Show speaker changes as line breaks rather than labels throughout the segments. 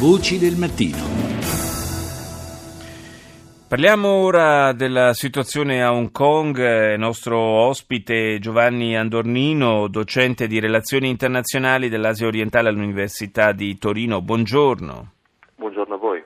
Voci del mattino.
Parliamo ora della situazione a Hong Kong. Il nostro ospite Giovanni Andornino, docente di relazioni internazionali dell'Asia orientale all'Università di Torino. Buongiorno.
Buongiorno a voi.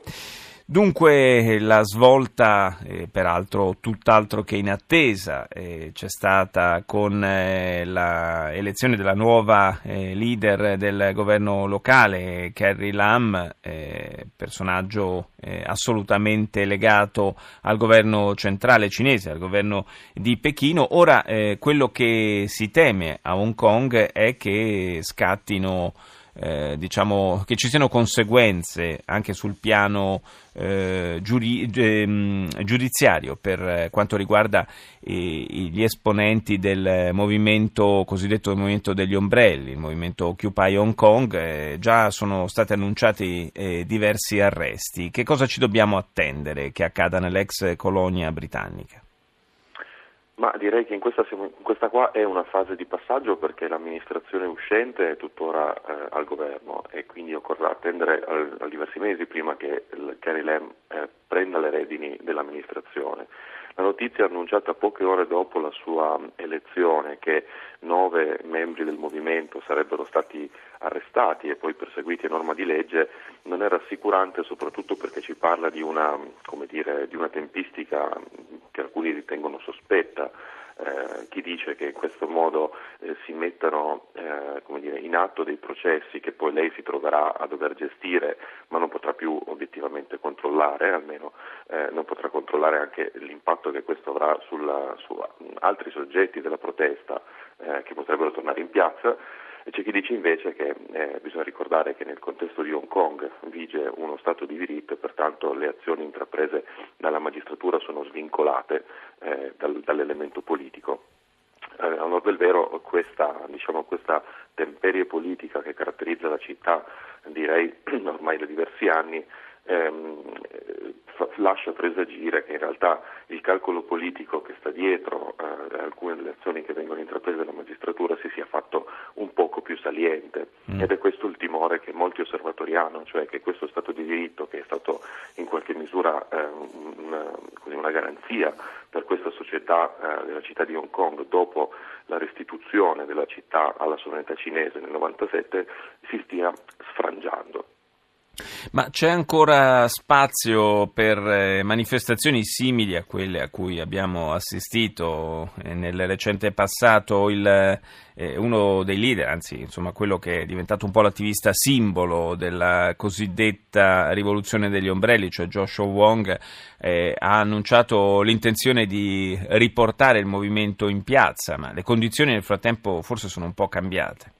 Dunque la svolta, eh, peraltro tutt'altro che in attesa, eh, c'è stata con eh, l'elezione della nuova eh, leader del governo locale, Carrie Lam, eh, personaggio eh, assolutamente legato al governo centrale cinese, al governo di Pechino. Ora quello che si teme a Hong Kong è che scattino eh, diciamo, che ci siano conseguenze anche sul piano eh, giuri, eh, giudiziario per quanto riguarda gli esponenti del movimento cosiddetto movimento degli ombrelli, il movimento Occupy Hong Kong, eh, già sono stati annunciati eh, diversi arresti. Che cosa ci dobbiamo attendere che accada nell'ex colonia britannica?
Ma direi che in questa, questa, qua è una fase di passaggio perché l'amministrazione uscente è tuttora eh, al governo e quindi occorrerà attendere al, a diversi mesi prima che il Carrie Lam eh, prenda le redini dell'amministrazione. La notizia annunciata poche ore dopo la sua elezione che nove membri del movimento sarebbero stati arrestati e poi perseguiti a norma di legge non è rassicurante soprattutto perché ci parla di una, dire, di una tempistica che alcuni ritengono sospetta eh, chi dice che in questo modo eh, si mettano eh, dire, in atto dei processi che poi lei si troverà a dover gestire ma non potrà più obiettivamente controllare, almeno eh, non potrà controllare anche l'impatto che questo avrà sulla, su altri soggetti della protesta eh, che potrebbero tornare in piazza. C'è chi dice invece che eh, bisogna ricordare che nel contesto di Hong Kong vige uno Stato di diritto e pertanto le azioni intraprese dalla magistratura sono svincolate eh, dal, dall'elemento politico. Eh, a onore del vero questa, diciamo, questa temperie politica che caratterizza la città, direi ormai da diversi anni, ehm, lascia presagire che in realtà il calcolo politico che sta dietro eh, alcune delle azioni che vengono intraprese dalla magistratura si sia fatto un poco più saliente mm. ed è questo il timore che molti osservatori hanno, cioè che questo Stato di diritto che è stato in qualche misura eh, una, una, garanzia per questa società eh, della città di Hong Kong dopo la restituzione della città alla sovranità cinese nel 97 si stia sfrangiando.
Ma c'è ancora spazio per eh, manifestazioni simili a quelle a cui abbiamo assistito eh, nel recente passato? Il, eh, uno dei leader, anzi insomma quello che è diventato un po' l'attivista simbolo della cosiddetta rivoluzione degli ombrelli, cioè Joshua Wong, eh, ha annunciato l'intenzione di riportare il movimento in piazza, ma le condizioni nel frattempo forse sono un po' cambiate.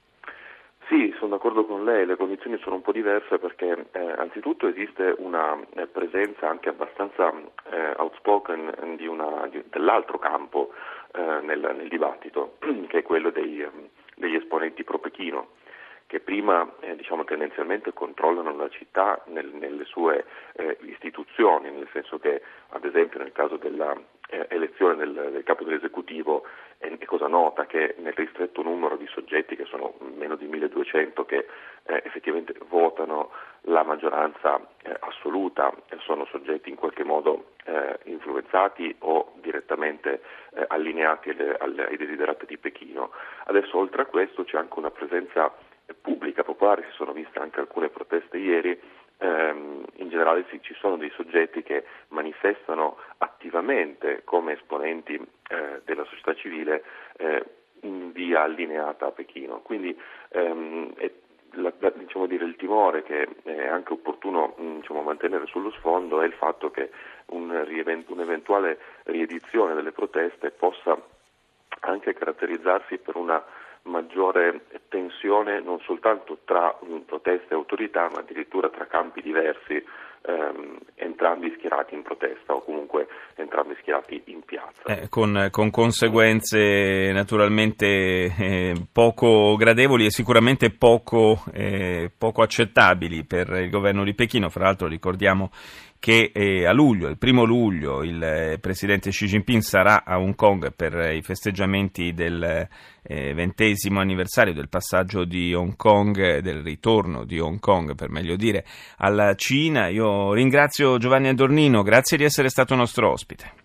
Sono d'accordo con lei, le condizioni sono un po' diverse perché eh, anzitutto esiste una eh, presenza anche abbastanza eh, outspoken di una, di, dell'altro campo eh, nel, nel, dibattito, che è quello dei, ehm, degli esponenti pro Pechino che prima eh, diciamo, tendenzialmente controllano la città nel, nelle sue eh, istituzioni, nel senso che ad esempio nel caso della eh, del, del, capo dell'esecutivo è, è, cosa nota che nel ristretto numero di soggetti, che sono meno di 1200, che eh, effettivamente votano la maggioranza eh, assoluta, sono soggetti in qualche modo eh, influenzati o direttamente allineati alle, alle, ai desiderati di Pechino. Adesso oltre a questo c'è anche una presenza pubblica, popolare, si sono viste anche alcune proteste ieri, ehm, in generale sì, ci sono dei soggetti che manifestano attivamente come esponenti eh, della società civile eh, in via allineata a Pechino. Quindi ehm, è, la, diciamo dire, il timore che è anche opportuno diciamo, mantenere sullo sfondo è il fatto che un, un'eventuale riedizione delle proteste possa anche caratterizzarsi per una maggiore tensione non soltanto tra proteste e autorità, ma addirittura tra campi diversi, ehm, entrambi schierati in protesta o comunque entrambi schierati in piazza.
Eh, con, con, conseguenze naturalmente eh, poco gradevoli e sicuramente poco, eh, poco accettabili per il governo di Pechino. Fra l'altro ricordiamo che eh, a luglio, il primo luglio, il eh, presidente Xi Jinping sarà a Hong Kong per i festeggiamenti del eh, ventesimo anniversario del passaggio di Hong Kong, del ritorno di Hong Kong per meglio dire, alla Cina. Io ringrazio Giovanni Adornino, grazie di essere stato nostro ospite.